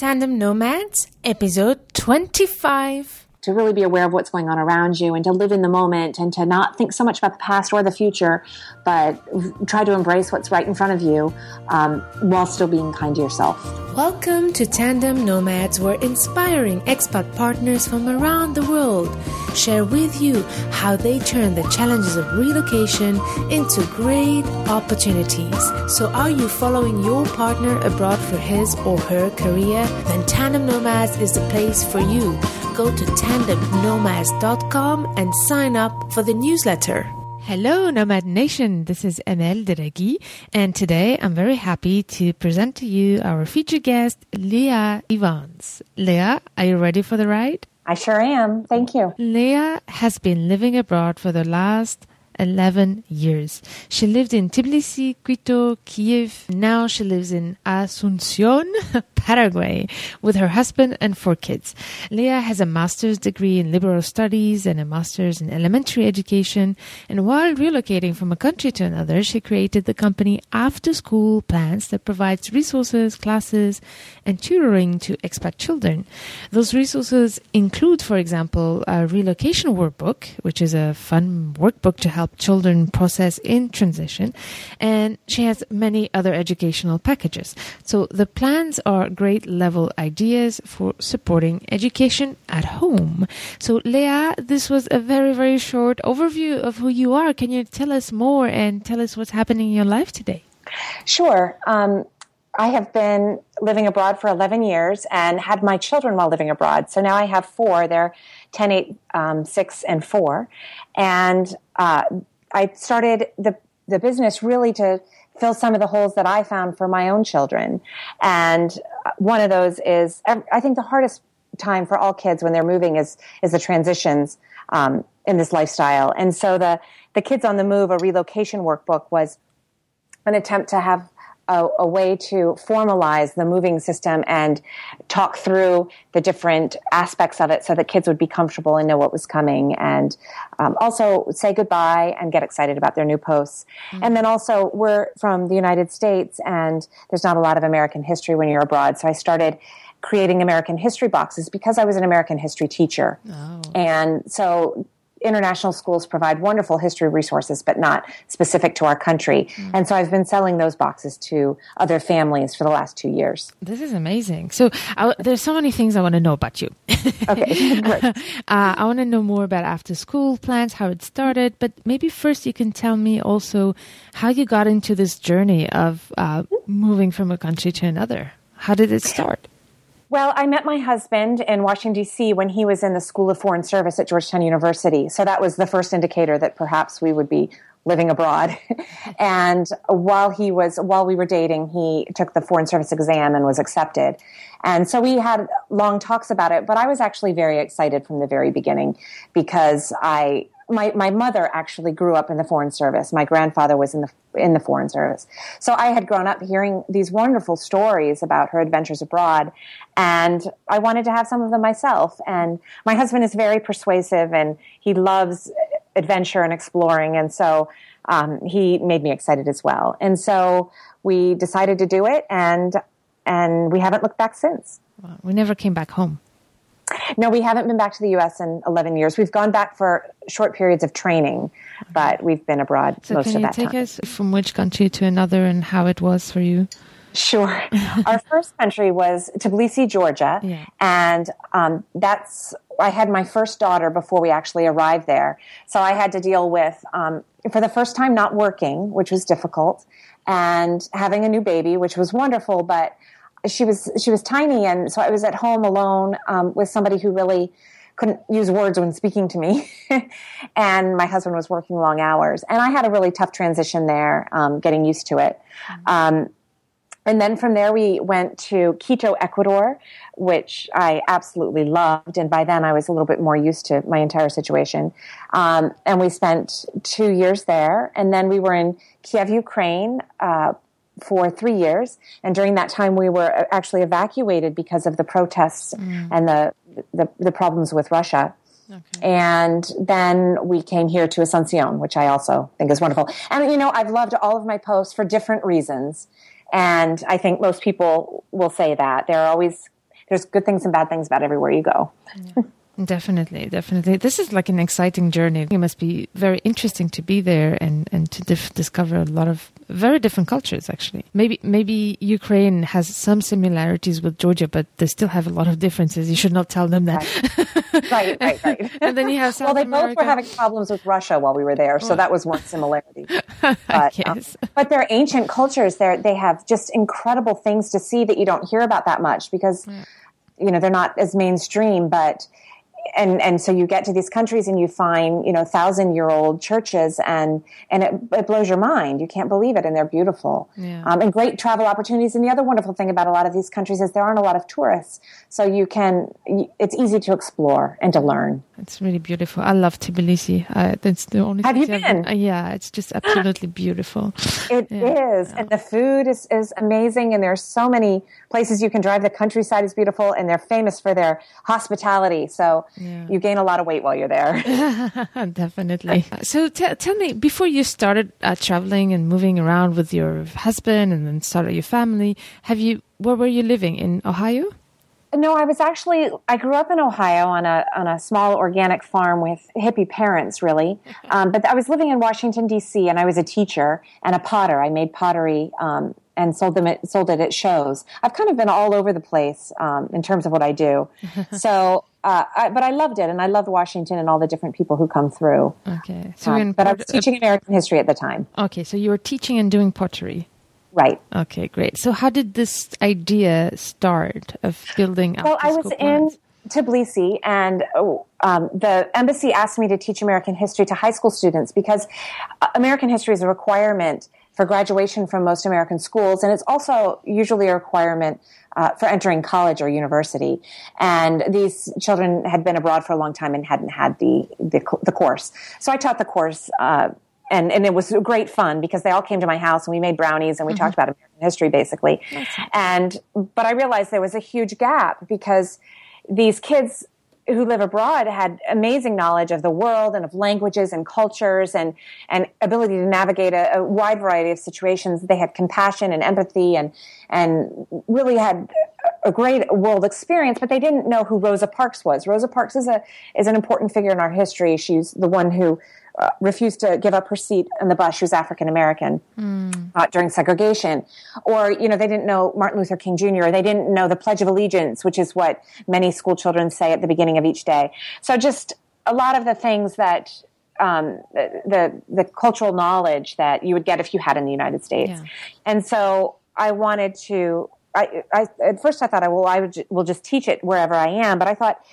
Tandem Nomads, episode 25 to really be aware of what's going on around you and to live in the moment and to not think so much about the past or the future, but try to embrace what's right in front of you um, while still being kind to yourself. Welcome to Tandem Nomads, where inspiring expat partners from around the world share with you how they turn the challenges of relocation into great opportunities. So, are you following your partner abroad for his or her career? Then Tandem Nomads is the place for you go to tandemnomads.com and sign up for the newsletter. Hello, Nomad Nation. This is Amel Derragui, and today I'm very happy to present to you our featured guest, Leah Evans. Leah, are you ready for the ride? I sure am. Thank you. Leah has been living abroad for the last 11 years. She lived in Tbilisi, Quito, Kiev. Now she lives in Asuncion, Paraguay, with her husband and four kids. Leah has a master's degree in liberal studies and a master's in elementary education. And while relocating from a country to another, she created the company After School Plans that provides resources, classes, and tutoring to expat children. Those resources include, for example, a relocation workbook, which is a fun workbook to help help children process in transition. And she has many other educational packages. So the plans are grade level ideas for supporting education at home. So Leah, this was a very, very short overview of who you are. Can you tell us more and tell us what's happening in your life today? Sure. Um, I have been living abroad for 11 years and had my children while living abroad. So now I have four. They're 10, 8, um, 6, and 4. And uh, I started the, the business really to fill some of the holes that I found for my own children. And one of those is, I think the hardest time for all kids when they're moving is, is the transitions um, in this lifestyle. And so the, the Kids on the Move, a relocation workbook, was an attempt to have a, a, way to formalize the moving system and talk through the different aspects of it so that kids would be comfortable and know what was coming and um, also say goodbye and get excited about their new posts. Mm-hmm. And then also we're from the United States and there's not a lot of American history when you're abroad. So I started creating American history boxes because I was an American history teacher. Oh. And so international schools provide wonderful history resources, but not specific to our country. Mm. And so I've been selling those boxes to other families for the last two years. This is amazing. So I, there's so many things I want to know about you. okay, great. uh, I want to know more about after school plans, how it started, but maybe first you can tell me also how you got into this journey of uh, moving from a country to another. How did it start? Well, I met my husband in Washington, D.C. when he was in the School of Foreign Service at Georgetown University. So that was the first indicator that perhaps we would be living abroad. and while he was, while we were dating, he took the Foreign Service exam and was accepted. And so we had long talks about it, but I was actually very excited from the very beginning because I, my, my mother actually grew up in the foreign service. My grandfather was in the in the foreign service. So I had grown up hearing these wonderful stories about her adventures abroad and I wanted to have some of them myself. And my husband is very persuasive and he loves adventure and exploring and so um, he made me excited as well. And so we decided to do it and and we haven't looked back since. We never came back home. No, we haven't been back to the U.S. in 11 years. We've gone back for short periods of training, but we've been abroad so most of that time. Can you take us from which country to another and how it was for you? Sure. Our first country was Tbilisi, Georgia, yeah. and um, that's I had my first daughter before we actually arrived there, so I had to deal with um, for the first time not working, which was difficult, and having a new baby, which was wonderful, but she was she was tiny, and so I was at home alone um, with somebody who really couldn't use words when speaking to me, and my husband was working long hours, and I had a really tough transition there, um, getting used to it. Mm-hmm. Um, and then from there, we went to Quito, Ecuador, which I absolutely loved. And by then, I was a little bit more used to my entire situation. Um, and we spent two years there. And then we were in Kiev, Ukraine, uh, for three years. And during that time, we were actually evacuated because of the protests mm. and the, the, the, problems with Russia. Okay. And then we came here to Asuncion, which I also think is wonderful. And, you know, I've loved all of my posts for different reasons. And I think most people will say that. There are always there's good things and bad things about everywhere you go. Yeah. Definitely, definitely. This is like an exciting journey. It must be very interesting to be there and and to dif- discover a lot of very different cultures. Actually, maybe maybe Ukraine has some similarities with Georgia, but they still have a lot of differences. You should not tell them that. Right, right, right. right. and then you have South well, they America. both were having problems with Russia while we were there, so that was one similarity. But, um, but they're ancient cultures. They they have just incredible things to see that you don't hear about that much because you know they're not as mainstream, but and and so you get to these countries and you find you know thousand year old churches and and it, it, blows your mind. You can't believe it and they're beautiful. Yeah. um, and great travel opportunities. And the other wonderful thing about a lot of these countries is there aren't a lot of tourists. So you can it's easy to explore and to learn it's really beautiful i love tbilisi uh, that's the only have you been, been yeah it's just absolutely beautiful It yeah. is, and the food is, is amazing and there's so many places you can drive the countryside is beautiful and they're famous for their hospitality so yeah. you gain a lot of weight while you're there. Definitely. So t- tell me, before you started uh, traveling and moving around with your husband and then started your family, have you? Where were you living in Ohio? No, I was actually I grew up in Ohio on a on a small organic farm with hippie parents, really. Um, but I was living in Washington D.C. and I was a teacher and a potter. I made pottery um, and sold them at, sold it at shows. I've kind of been all over the place um, in terms of what I do. so, uh, I, but I loved it, and I loved Washington and all the different people who come through. Okay, so Um, but I was teaching American history at the time. Okay, so you were teaching and doing pottery. Right. Okay, great. So how did this idea start of building? Well, I was in Tbilisi, and oh, um, the embassy asked me to teach American history to high school students because uh, American history is a requirement for graduation from most American schools, and it's also usually a requirement uh, for entering college or university. And these children had been abroad for a long time and hadn't had the the, the course, so I taught the course. Uh, and, and it was great fun because they all came to my house and we made brownies and we mm-hmm. talked about American history basically. And, but I realized there was a huge gap because these kids who live abroad had amazing knowledge of the world and of languages and cultures and, and ability to navigate a, a wide variety of situations. They had compassion and empathy and, and really had a great world experience, but they didn't know who Rosa Parks was. Rosa Parks is a, is an important figure in our history. She's the one who uh, refused to give up her seat on the bus. She was African American mm. uh, during segregation. Or, you know, they didn't know Martin Luther King Jr. Or they didn't know the Pledge of Allegiance, which is what many school children say at the beginning of each day. So just a lot of the things that um, the, the, cultural knowledge that you would get if you had in the United States. Yeah. And so I wanted to. I, I, at first I thought I will I would, will just teach it wherever I am, but I thought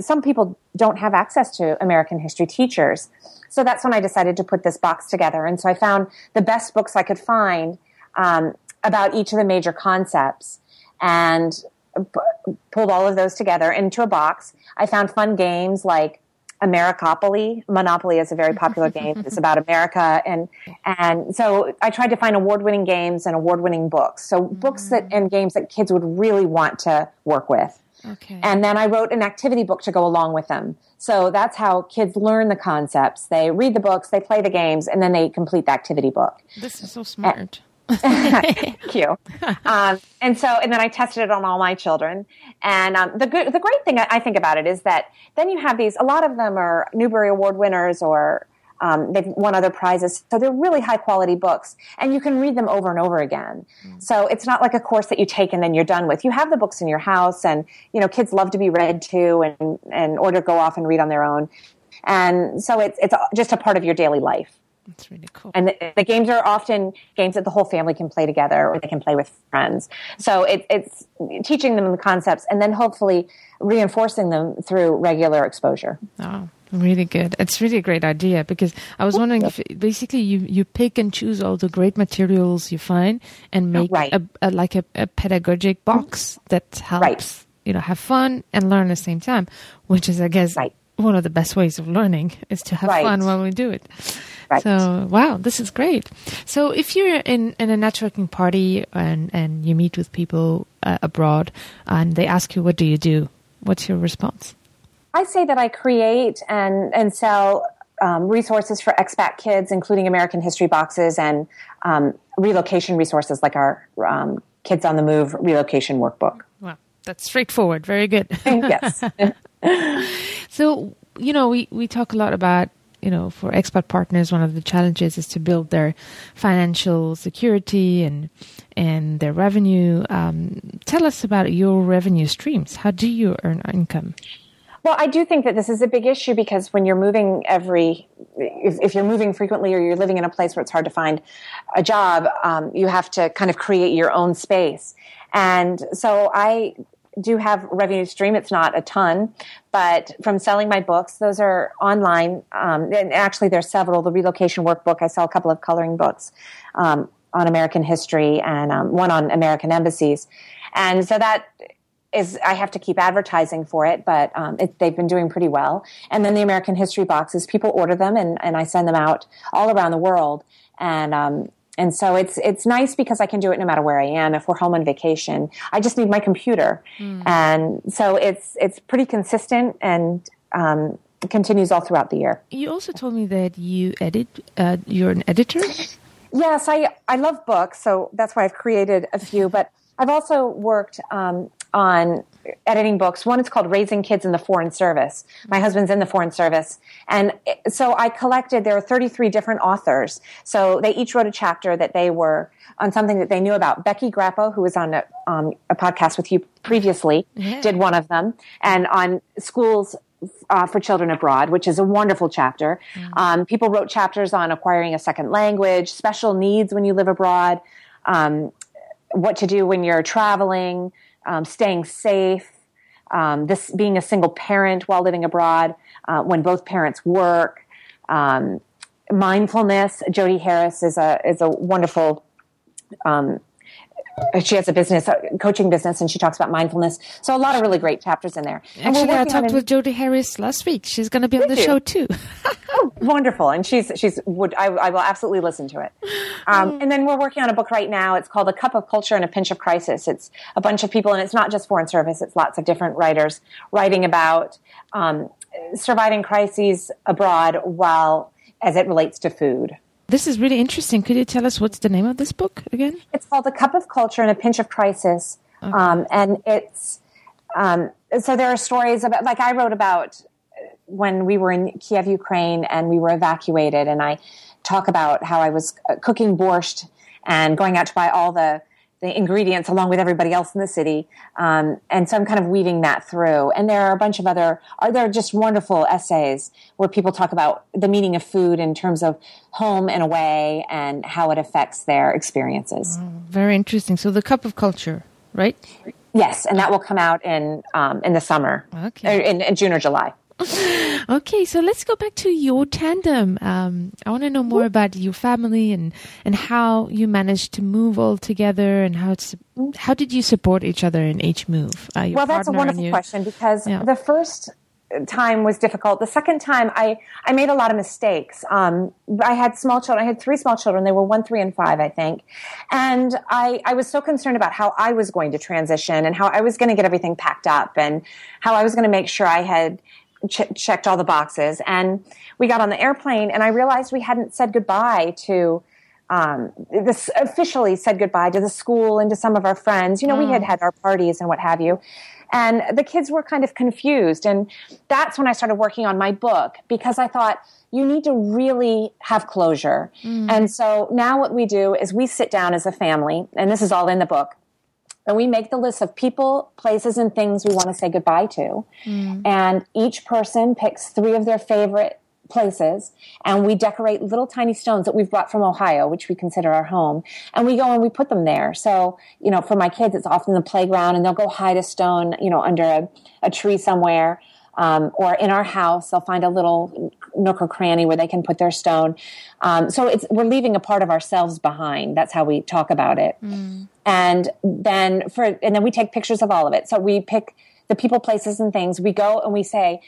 some people don't have access to American history teachers. So that's when I decided to put this box together. And so I found the best books I could find um, about each of the major concepts and p- pulled all of those together into a box. I found fun games like Americopoly. Monopoly is a very popular game. It's about America, and and so I tried to find award-winning games and award-winning books. So mm-hmm. books that and games that kids would really want to work with. Okay. And then I wrote an activity book to go along with them. So that's how kids learn the concepts. They read the books, they play the games, and then they complete the activity book. This is so smart. Thank you. Um, and so, and then I tested it on all my children. And um, the good, the great thing I think about it is that then you have these. A lot of them are Newbery Award winners or um, they've won other prizes. So they're really high quality books and you can read them over and over again. Mm. So it's not like a course that you take and then you're done with. You have the books in your house and, you know, kids love to be read to and, and or to go off and read on their own. And so it's, it's just a part of your daily life. That's really cool. And the, the, games are often games that the whole family can play together or they can play with friends. So it, it's teaching them the concepts and then hopefully reinforcing them through regular exposure. Oh, really good. It's really a great idea because I was wondering if basically you, you pick and choose all the great materials you find and make right. a, a, like a, a, pedagogic box that helps right. you know have fun and learn at the same time, which is I guess right. one of the best ways of learning is to have fun while we do it. So wow, this is great. So if you're in, in a networking party and, and you meet with people uh, abroad and they ask you what do you do, what's your response? I say that I create and and sell um, resources for expat kids, including American history boxes and um, relocation resources like our um, Kids on the Move relocation workbook. Wow. That's straightforward. Very good. yes. so, you know, we, we talk a lot about, you know, for expat partners, one of the challenges is to build their financial security and and their revenue. Um, tell us about your revenue streams. How do you earn income? Well, I do think that this is a big issue because when you're moving every, if, if, you're moving frequently or you're living in a place where it's hard to find a job, um, you have to kind of create your own space. And so I do have revenue stream. It's not a ton, but from selling my books, those are online. Um, and actually, there's several. The relocation workbook, I sell a couple of coloring books um, on American history and um, one on American embassies. And so that is, I have to keep advertising for it, but um, it, they've been doing pretty well. And then the American history boxes, people order them and, and I send them out all around the world. And um, and so it's it's nice because I can do it no matter where I am. If we're home on vacation, I just need my computer, mm. and so it's it's pretty consistent and um, continues all throughout the year. You also told me that you edit. Uh, you're an editor. Yes, I I love books, so that's why I've created a few. But I've also worked um, on editing books. One is called Raising Kids in the Foreign Service. My husband's in the Foreign Service. And so I collected, there are 33 different authors. So they each wrote a chapter that they were on something that they knew about. Becky Grappo, who was on a, um, a podcast with you previously, yeah. did one of them. And on schools uh, for children abroad, which is a wonderful chapter. Mm-hmm. Um, people wrote chapters on acquiring a second language, special needs when you live abroad, um, what to do when you're traveling, um, staying safe, um, this being a single parent while living abroad, uh, when both parents work, um, mindfulness. Jodi Harris is a is a wonderful um, she has a business, a coaching business, and she talks about mindfulness. So a lot of really great chapters in there. And Actually, I talked with Jodi Harris last week. She's going to be on the you? show too. oh, wonderful! And she's she's would I, I will absolutely listen to it. Um, mm. and then we're working on a book right now. It's called A Cup of Culture and a Pinch of Crisis. It's a bunch of people, and it's not just foreign service. It's lots of different writers writing about um, surviving crises abroad while as it relates to food. This is really interesting. Could you tell us what's the name of this book again? It's called A Cup of Culture and a Pinch of Crisis. Okay. Um, and it's, um, so there are stories about, like I wrote about when we were in Kiev, Ukraine, and we were evacuated, and I talk about how I was uh, cooking borscht and going out to buy all the the ingredients along with everybody else in the city. Um, and so I'm kind of weaving that through. And there are a bunch of other, are there just wonderful essays where people talk about the meaning of food in terms of home and away and how it affects their experiences. Mm, very interesting. So the cup of culture, right? Yes, and that will come out in um, in the summer, okay, in, in June or July. okay, so let's go back to your tandem. Um, I want to know more about your family and, and how you managed to move all together and how it's, how did you support each other in each move? Uh, well, that's a wonderful question because yeah. the first time was difficult. The second time, I, I made a lot of mistakes. Um, I had small children. I had three small children. They were one, three, and five, I think. And I, I was so concerned about how I was going to transition and how I was going to get everything packed up and how I was going to make sure I had ch- checked all the boxes. And we got on the airplane, and I realized we hadn't said goodbye to um, this officially said goodbye to the school and to some of our friends. You know, mm. we had mm. had our parties and what have you. And the kids were kind of confused. And that's when I started working on my book because I thought, you need to really have closure. Mm. And so now what we do is we sit down as a family, and this is all in the book and we make the list of people, places, and things we want to say goodbye to. Mm. And each person picks three of their favorite places and we decorate little tiny stones that we've brought from Ohio, which we consider our home. And we go and we put them there. So, you know, for my kids, it's often the playground and they'll go hide a stone, you know, under a, a tree somewhere. Um, or in our house, they'll find a little nook or cranny where they can put their stone. Um, so it's we're leaving a part of ourselves behind. That's how we talk about it. Mm. And then for and then we take pictures of all of it. So we pick the people, places, and things. We go and we say,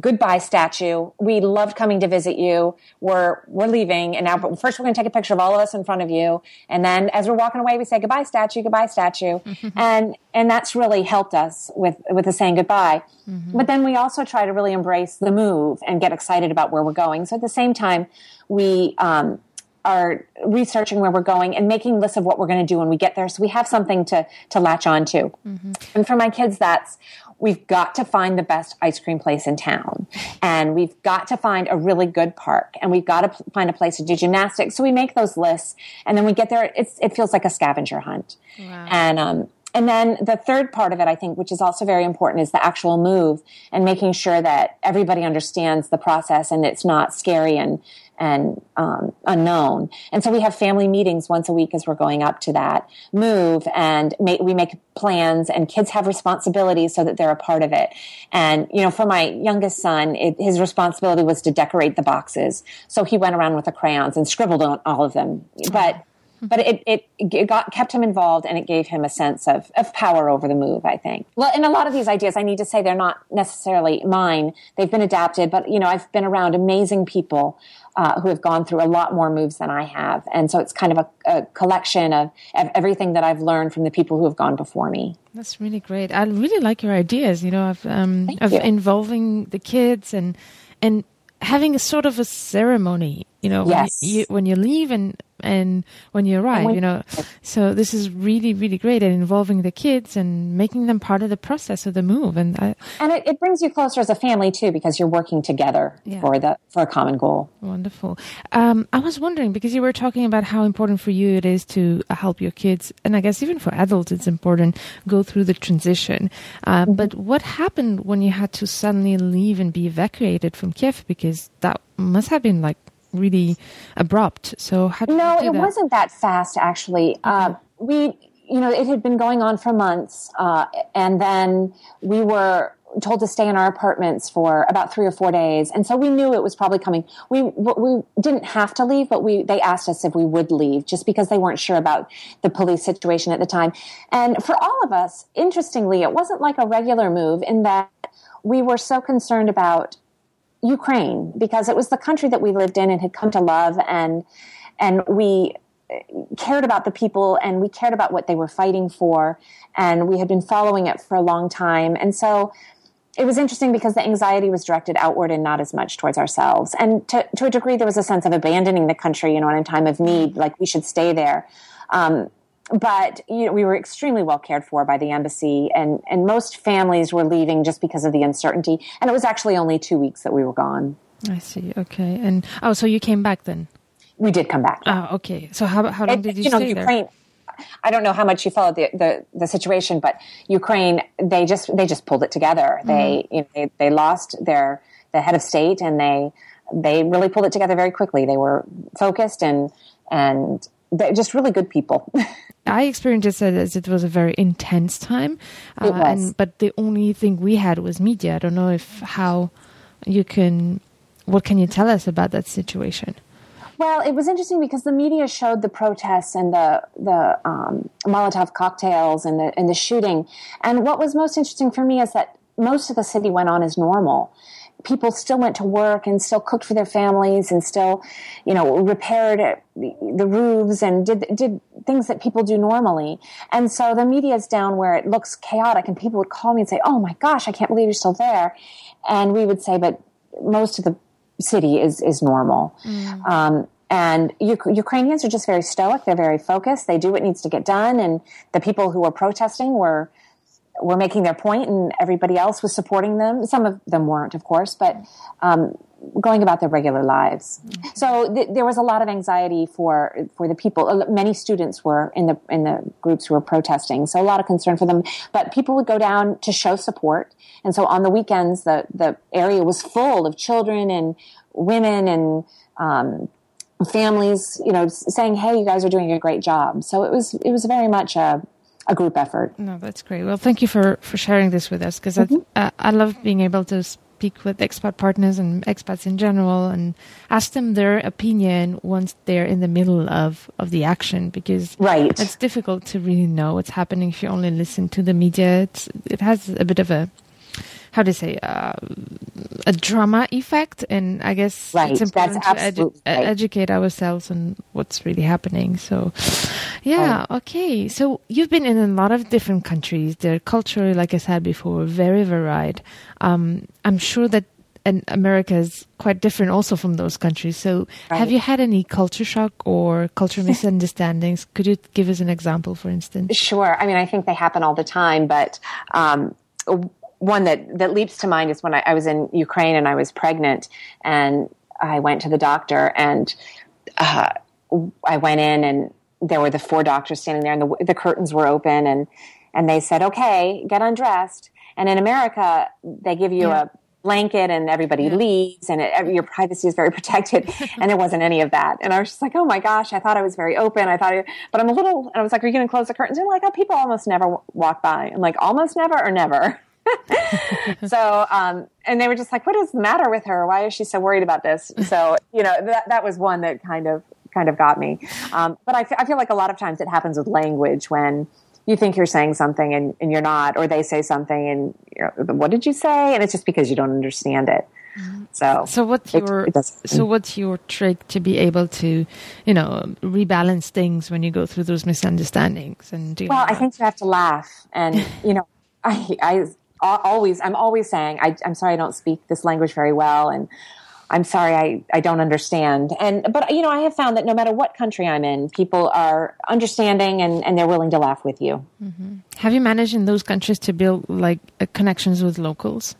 goodbye statue. We loved coming to visit you. We're we're leaving, and now but first we're going to take a picture of all of us in front of you, and then as we're walking away, we say goodbye statue, goodbye statue, mm-hmm. and and that's really helped us with with the saying goodbye. Mm-hmm. But then we also try to really embrace the move and get excited about where we're going. So at the same time, we um, are researching where we're going and making lists of what we're going to do when we get there so we have something to to latch on to mm-hmm. and for my kids that's we've got to find the best ice cream place in town. And we've got to find a really good park. And we've got to find a place to do gymnastics. So we make those lists. And then we get there. It feels like a scavenger hunt. Wow. and um, and then the third part of it, I think, which is also very important, is the actual move and making sure that everybody understands the process and it's not scary and and um, unknown. And so we have family meetings once a week as we're going up to that move, and we make plans. And kids have responsibilities so that they're a part of it. And you know, for my youngest son, it, his responsibility was to decorate the boxes. So he went around with the crayons and scribbled on all of them. But but it, it, it got kept him involved and it gave him a sense of, of power over the move i think. Well and a lot of these ideas i need to say they're not necessarily mine. They've been adapted but you know i've been around amazing people uh, who have gone through a lot more moves than i have. And so it's kind of a, a collection of, of everything that i've learned from the people who have gone before me. That's really great. I really like your ideas you know of, um, of you. involving the kids and and having a sort of a ceremony you know yes. when, you, when you leave and and when you arrive, when, you know. So this is really, really great at involving the kids and making them part of the process of the move. And I, and it, it, brings you closer as a family too, because you're working together yeah. for the for a common goal. Wonderful. Um, I was wondering because you were talking about how important for you it is to help your kids, and I guess even for adults, it's important go through the transition. Uh, mm-hmm. But what happened when you had to suddenly leave and be evacuated from Kiev? Because that must have been like really abrupt. So how no, it that? wasn't that fast actually. Uh, we, you know, it had been going on for months, uh, and then we were told to stay in our apartments for about three or four days, and so we knew it was probably coming. We we didn't have to leave, but we they asked us if we would leave just because they weren't sure about the police situation at the time. And for all of us, interestingly, it wasn't like a regular move in that we were so concerned about Ukraine because it was the country that we lived in and had come to love and and we cared about the people and we cared about what they were fighting for and we had been following it for a long time. And so it was interesting because the anxiety was directed outward and not as much towards ourselves. And to, to a degree there was a sense of abandoning the country you know in a time of need like we should stay there. Um, but you know, we were extremely well cared for by the embassy, and, and most families were leaving just because of the uncertainty. And it was actually only two weeks that we were gone. I see. Okay. And oh, so you came back then? We did come back. Oh, okay. So how how long did you, you know, stay Ukraine, there? I don't know how much you followed the, the, the, situation, but Ukraine they just they just pulled it together. Mm-hmm. They you know, they they lost their the head of state, and they they really pulled it together very quickly. They were focused and and they're just really good people. I experienced it as it was a very intense time. Uh, was. And, but the only thing we had was media. I don't know if how you can, what can you tell us about that situation? Well, it was interesting because the media showed the protests and the the um, Molotov cocktails and the and the shooting. And what was most interesting for me is that most of the city went on as normal people still went to work and still cooked for their families and still, you know, repaired the roofs and did did things that people do normally. And so the media is down where it looks chaotic, and people would call me and say, "Oh my gosh, I can't believe you're still there," and we would say, "But most of the city is is normal." Mm. Um, and U- Ukrainians are just very stoic. They're very focused. They do what needs to get done. And the people who were protesting were were making their point and everybody else was supporting them. Some of them weren't, of course, but um, going about their regular lives. Mm-hmm. So th- there was a lot of anxiety for for the people. Many students were in the in the groups who were protesting, so a lot of concern for them. But people would go down to show support, and so on the weekends, the the area was full of children and women and um, families, you know, saying, "Hey, you guys are doing a great job." So it was it was very much a a group effort. No, that's great. Well, thank you for, for sharing this with us because mm-hmm. I, uh, I love being able to speak with expat partners and expats in general and ask them their opinion once they're in the middle of, of the action because right. it's difficult to really know what's happening if you only listen to the media. It's, it has a bit of a how to say uh, a drama effect, and I guess right. it's important to edu- right. educate ourselves on what's really happening. So, yeah, right. okay. So you've been in a lot of different countries. They're culturally, like I said before, very varied. Um, I'm sure that and America is quite different also from those countries. So, have you had any culture shock or cultural misunderstandings? Could you give us an example, for instance? Sure. I mean, I think they happen all the time, but um, one that, that leaps to mind is when I, I, was in Ukraine and I was pregnant, and I went to the doctor, and uh, I went in, and there were the four doctors standing there, and the, the curtains were open, and and they said, "Okay, get undressed." And in America, they give you yeah. a blanket and everybody yeah. leaves and it, your privacy is very protected and there wasn't any of that and i was just like oh my gosh i thought i was very open i thought I, but i'm a little and i was like are you going to close the curtains and like oh people almost never walk by i'm like almost never or never so um, and they were just like what is the matter with her why is she so worried about this so you know that, that was one that kind of kind of got me um, but I, f- I feel like a lot of times it happens with language when you think you're saying something and, and you're not, or they say something and what did you say? And it's just because you don't understand it. Mm-hmm. So, so what's your it, it so what's your trick to be able to, you know, rebalance things when you go through those misunderstandings? And well, I think you have to laugh, and you know, I I always I'm always saying I, I'm sorry I don't speak this language very well, and I'm sorry, I, I don't understand. And, but, you know, I have found that no matter what country I'm in, people are understanding and, and they're willing to laugh with you. Mm-hmm. Have you managed in those countries to build like uh, connections with locals?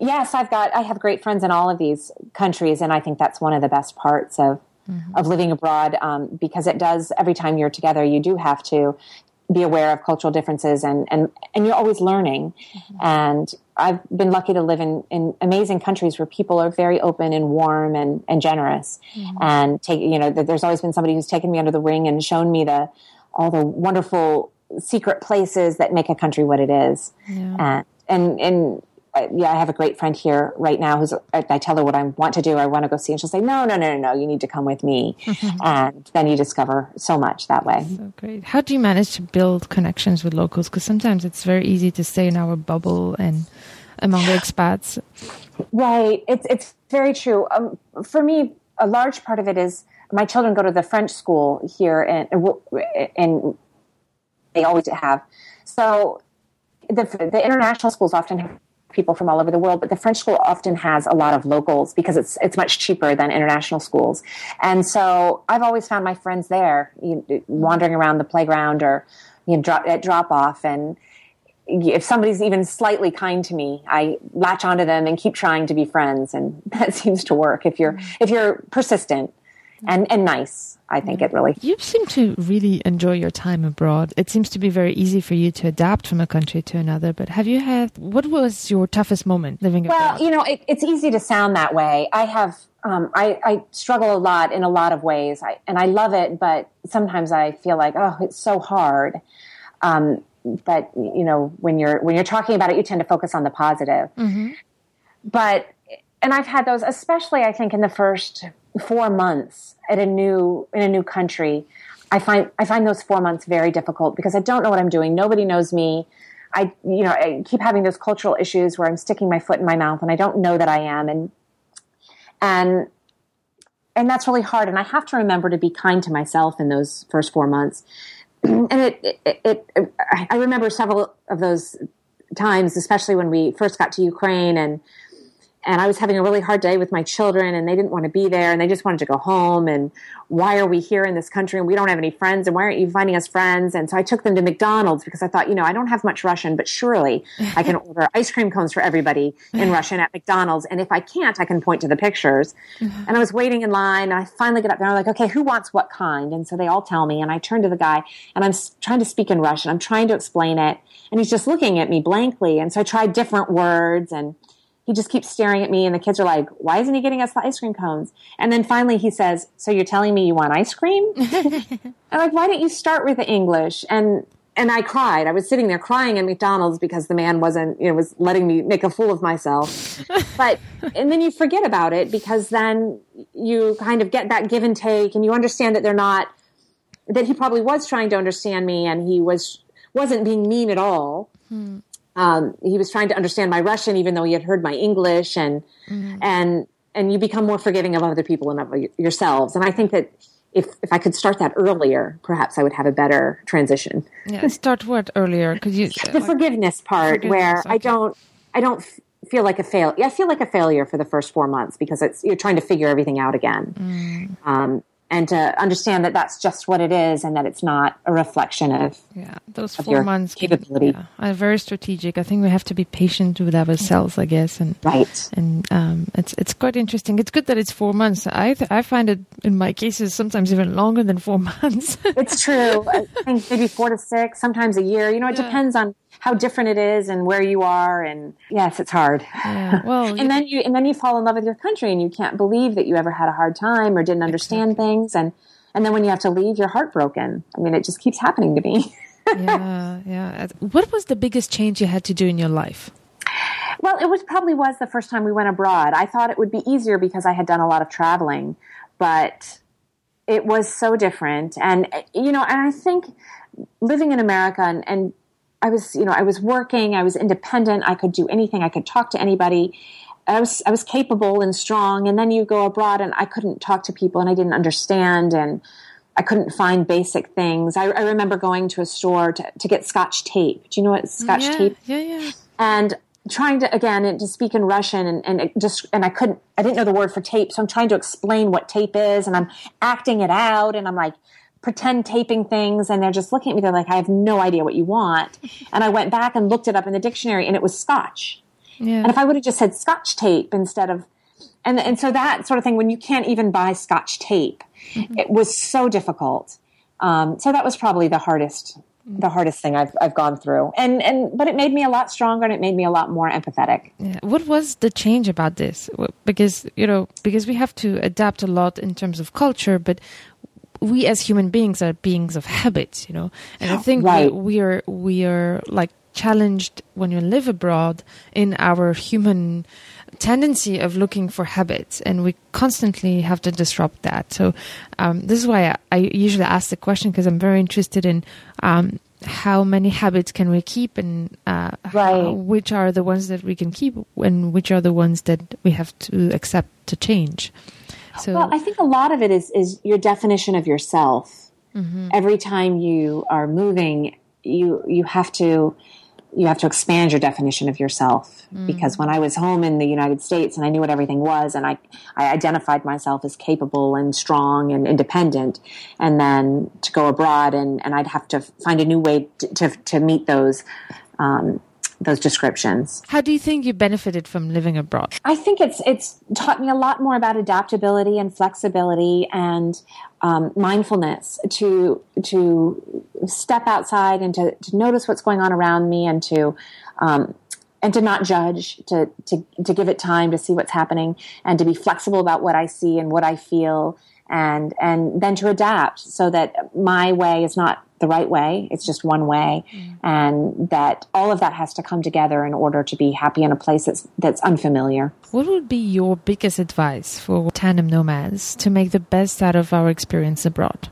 Yes, I've got, I have great friends in all of these countries. And I think that's one of the best parts of, Mm-hmm. of living abroad um, because it does every time you're together you do have to be aware of cultural differences and and and you're always learning mm-hmm. and I've been lucky to live in, in amazing countries where people are very open and warm and, and generous mm-hmm. and take you know there's always been somebody who's taken me under the ring and shown me the all the wonderful secret places that make a country what it is yeah. and and and yeah, I have a great friend here right now who's, I, tell her what I want to do, I want to go see, and she'll say, no, no, no, no, no, you need to come with me. and then you discover so much that way. So great. How do you manage to build connections with locals? Because sometimes it's very easy to stay in our bubble and among the expats. Right. It's, it's very true. Um, for me, a large part of it is my children go to the French school here and, and they always have. So the, the international schools often have people from all over the world, but the French school often has a lot of locals because it's it's much cheaper than international schools. And so I've always found my friends there, you know, wandering around the playground or you know, drop, at drop off, and if somebody's even slightly kind to me, I latch onto them and keep trying to be friends, and that seems to work if you're if you're persistent and and nice. I think it really. You seem to really enjoy your time abroad. It seems to be very easy for you to adapt from a country to another. But have you had what was your toughest moment living well, abroad? Well, you know, it, it's easy to sound that way. I have. Um, I, I struggle a lot in a lot of ways, I, and I love it. But sometimes I feel like, oh, it's so hard. Um, but you know, when you're when you're talking about it, you tend to focus on the positive. Mm-hmm. But and I've had those, especially I think in the first four months at a new in a new country. I find I find those four months very difficult because I don't know what I'm doing. Nobody knows me. I you know I keep having those cultural issues where I'm sticking my foot in my mouth and I don't know that I am and and and that's really hard. And I have to remember to be kind to myself in those first four months. and it, it, it, I remember several of those times, especially when we first got to Ukraine and and I was having a really hard day with my children and they didn't want to be there and they just wanted to go home and why are we here in this country and we don't have any friends and why aren't you finding us friends? And so I took them to McDonald's because I thought you know I don't have much Russian but surely I can order ice cream cones for everybody in Russian at McDonald's and if I can't I can point to the pictures. Mm-hmm. and I was waiting in line and I finally get up there and I'm like okay who wants what kind? And so they all tell me and I turn to the guy and I'm trying to speak in Russian I'm trying to explain it and he's just looking at me blankly and so I tried different words and he just keeps staring at me and the kids are like why isn't he getting us the ice cream cones? And then finally he says so you're telling me you want ice cream? I'm like why don't you start with the english? And and i cried. I was sitting there crying at mcdonald's because the man wasn't you know was letting me make a fool of myself. But and then you forget about it because then you kind of get that give and take and you understand that they're not that he probably was trying to understand me and he was wasn't being mean at all. Hmm um, he was trying to understand my Russian, even though he had heard my English, and mm-hmm. and and you become more forgiving of other people and of yourselves. And I think that if if I could start that earlier, perhaps I would have a better transition. Yeah, start what earlier? Could you the like, forgiveness part, forgiveness, where okay. I don't I don't feel like a fail. I feel like a failure for the first four months because it's you're trying to figure everything out again. Mm. Um, and to understand that that's just what it is and that it's not a reflection of yeah those of four months capability. yeah, are very strategic. I think we have to be patient with ourselves i guess and right. and um, it's it's quite interesting. It's good that it's four months. I th- i find it in my cases sometimes even longer than four months. It's true. I think maybe four to six sometimes a year. You know it yeah. depends on how different it is and where you are and yes it's hard. Yeah, well and then you and then you fall in love with your country and you can't believe that you ever had a hard time or didn't understand exactly. things. And and then when you have to leave you're heartbroken. I mean it just keeps happening to me. Yeah yeah. What was the biggest change you had to do in your life? Well it was probably was the first time we went abroad. I thought it would be easier because i had done a lot of traveling but it was so different. And you know and i think living in america and, and I was, you know, I was working, I was independent, I could do anything, I could talk to anybody. I was I was capable and strong, and then you go abroad and I couldn't talk to people and I didn't understand and I couldn't find basic things. I, I remember going to a store to, to get Scotch tape. Do you know what Scotch yeah, tape? Yeah, yeah. And trying to again to speak in Russian and, and just and I couldn't I didn't know the word for tape, so I'm trying to explain what tape is and I'm acting it out and I'm like pretend taping things and they're just looking at me. They're like, I have no idea what you want. And I went back and looked it up in the dictionary and it was scotch. Yeah. And if I would have just said scotch tape instead of, and, and so that sort of thing, when you can't even buy scotch tape, mm-hmm. it was so difficult. Um, so that was probably the hardest, the hardest thing I've, I've gone through. And, and, but it made me a lot stronger and it made me a lot more empathetic. Yeah. What was the change about this? Because, you know, because we have to adapt a lot in terms of culture, but we as human beings are beings of habits, you know, and I think right. we, we are we are like challenged when you live abroad in our human tendency of looking for habits and we constantly have to disrupt that so um, this is why I, I, usually ask the question because i'm very interested in um, how many habits can we keep and uh, right. how, which are the ones that we can keep and which are the ones that we have to accept to change so, well, I think a lot of it is is your definition of yourself. Mm-hmm. Every time you are moving, you you have to you have to expand your definition of yourself mm. because when I was home in the United States and I knew what everything was and I, I identified myself as capable and strong and independent and then to go abroad and, and I'd have to find a new way to, to, to meet those um, those descriptions. How do you think you benefited from living abroad? I think it's it's taught me a lot more about adaptability and flexibility and um, mindfulness to to step outside and to, to notice what's going on around me and to um, and to not judge, to, to to give it time to see what's happening, and to be flexible about what I see and what I feel, and and then to adapt so that my way is not the right way. It's just one way. Mm. And that all of that has to come together in order to be happy in a place that's, that's unfamiliar. What would be your biggest advice for tandem nomads to make the best out of our experience abroad?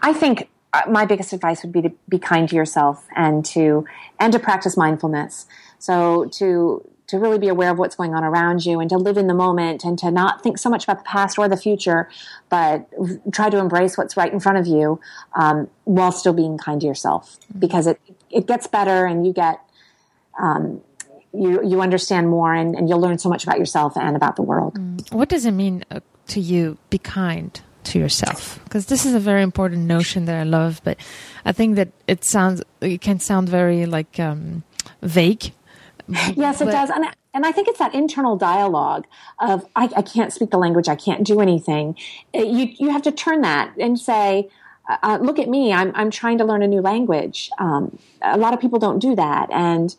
I think uh, my biggest advice would be to be kind to yourself and to and to practice mindfulness. So to to really be aware of what's going on around you and to live in the moment and to not think so much about the past or the future, but try to embrace what's right in front of you um, while still being kind to yourself mm-hmm. because it, it gets better and you get, um, you, you understand more and, and, you'll learn so much about yourself and about the world. Mm. What does it mean uh, to you, be kind? to yourself because this is a very important notion that I love but I think that it sounds it can sound very like um, vague yes, it but, does. And, and I think it's that internal dialogue of, I, I can't speak the language, I can't do anything. Uh, you, you have to turn that and say, uh, uh, look at me, I'm, I'm trying to learn a new language. Um, a lot of people don't do that. And,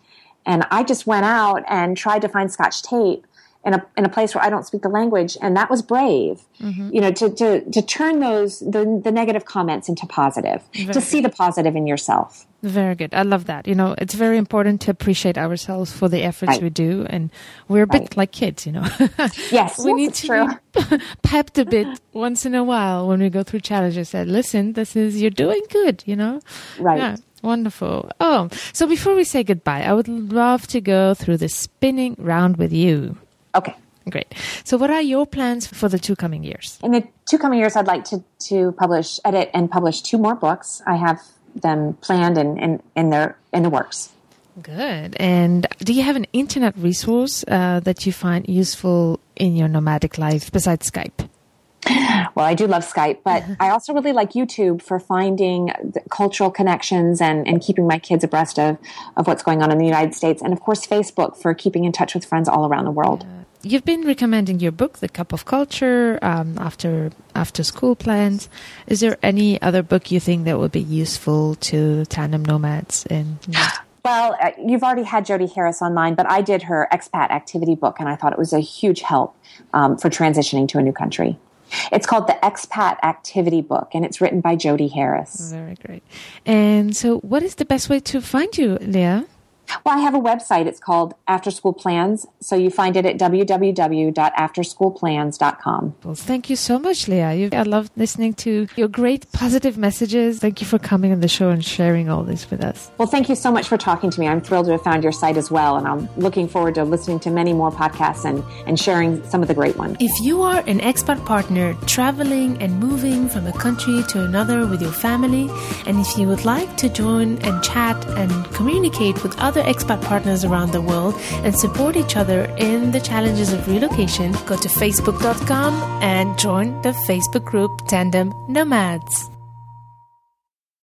and I just went out and tried to find Scotch tape in a in a place where I don't speak the language, and that was brave. Mm-hmm. You know, to to to turn those the the negative comments into positive, very to see the positive in yourself. Very good. I love that. You know, it's very important to appreciate ourselves for the efforts right. we do, and we're a bit right. like kids. You know. yes, we need to be pepped a bit once in a while when we go through challenges. Said, listen, this is you're doing good. You know. Right. Yeah. Wonderful. Oh, so before we say goodbye, I would love to go through the spinning round with you. Okay. Great. So, what are your plans for the two coming years? In the two coming years, I'd like to, to publish, edit, and publish two more books. I have them planned and in, in, in, their, in the works. Good. And do you have an internet resource uh, that you find useful in your nomadic life besides Skype? Well, I do love Skype, but I also really like YouTube for finding cultural connections and, and keeping my kids abreast of, of what's going on in the United States. And of course, Facebook for keeping in touch with friends all around the world. You've been recommending your book, The Cup of Culture, um, after after school plans. Is there any other book you think that would be useful to tandem nomads? In well, uh, you've already had Jodi Harris online, but I did her expat activity book, and I thought it was a huge help um, for transitioning to a new country. It's called the Expat Activity Book, and it's written by Jodi Harris. Very great. And so, what is the best way to find you, Leah? Well, I have a website. It's called After School Plans. So you find it at www.afterschoolplans.com. Well, thank you so much, Leah. I love listening to your great positive messages. Thank you for coming on the show and sharing all this with us. Well, thank you so much for talking to me. I'm thrilled to have found your site as well. And I'm looking forward to listening to many more podcasts and, and sharing some of the great ones. If you are an expat partner traveling and moving from a country to another with your family, and if you would like to join and chat and communicate with others, other expat partners around the world and support each other in the challenges of relocation, go to facebook.com and join the Facebook group Tandem Nomads.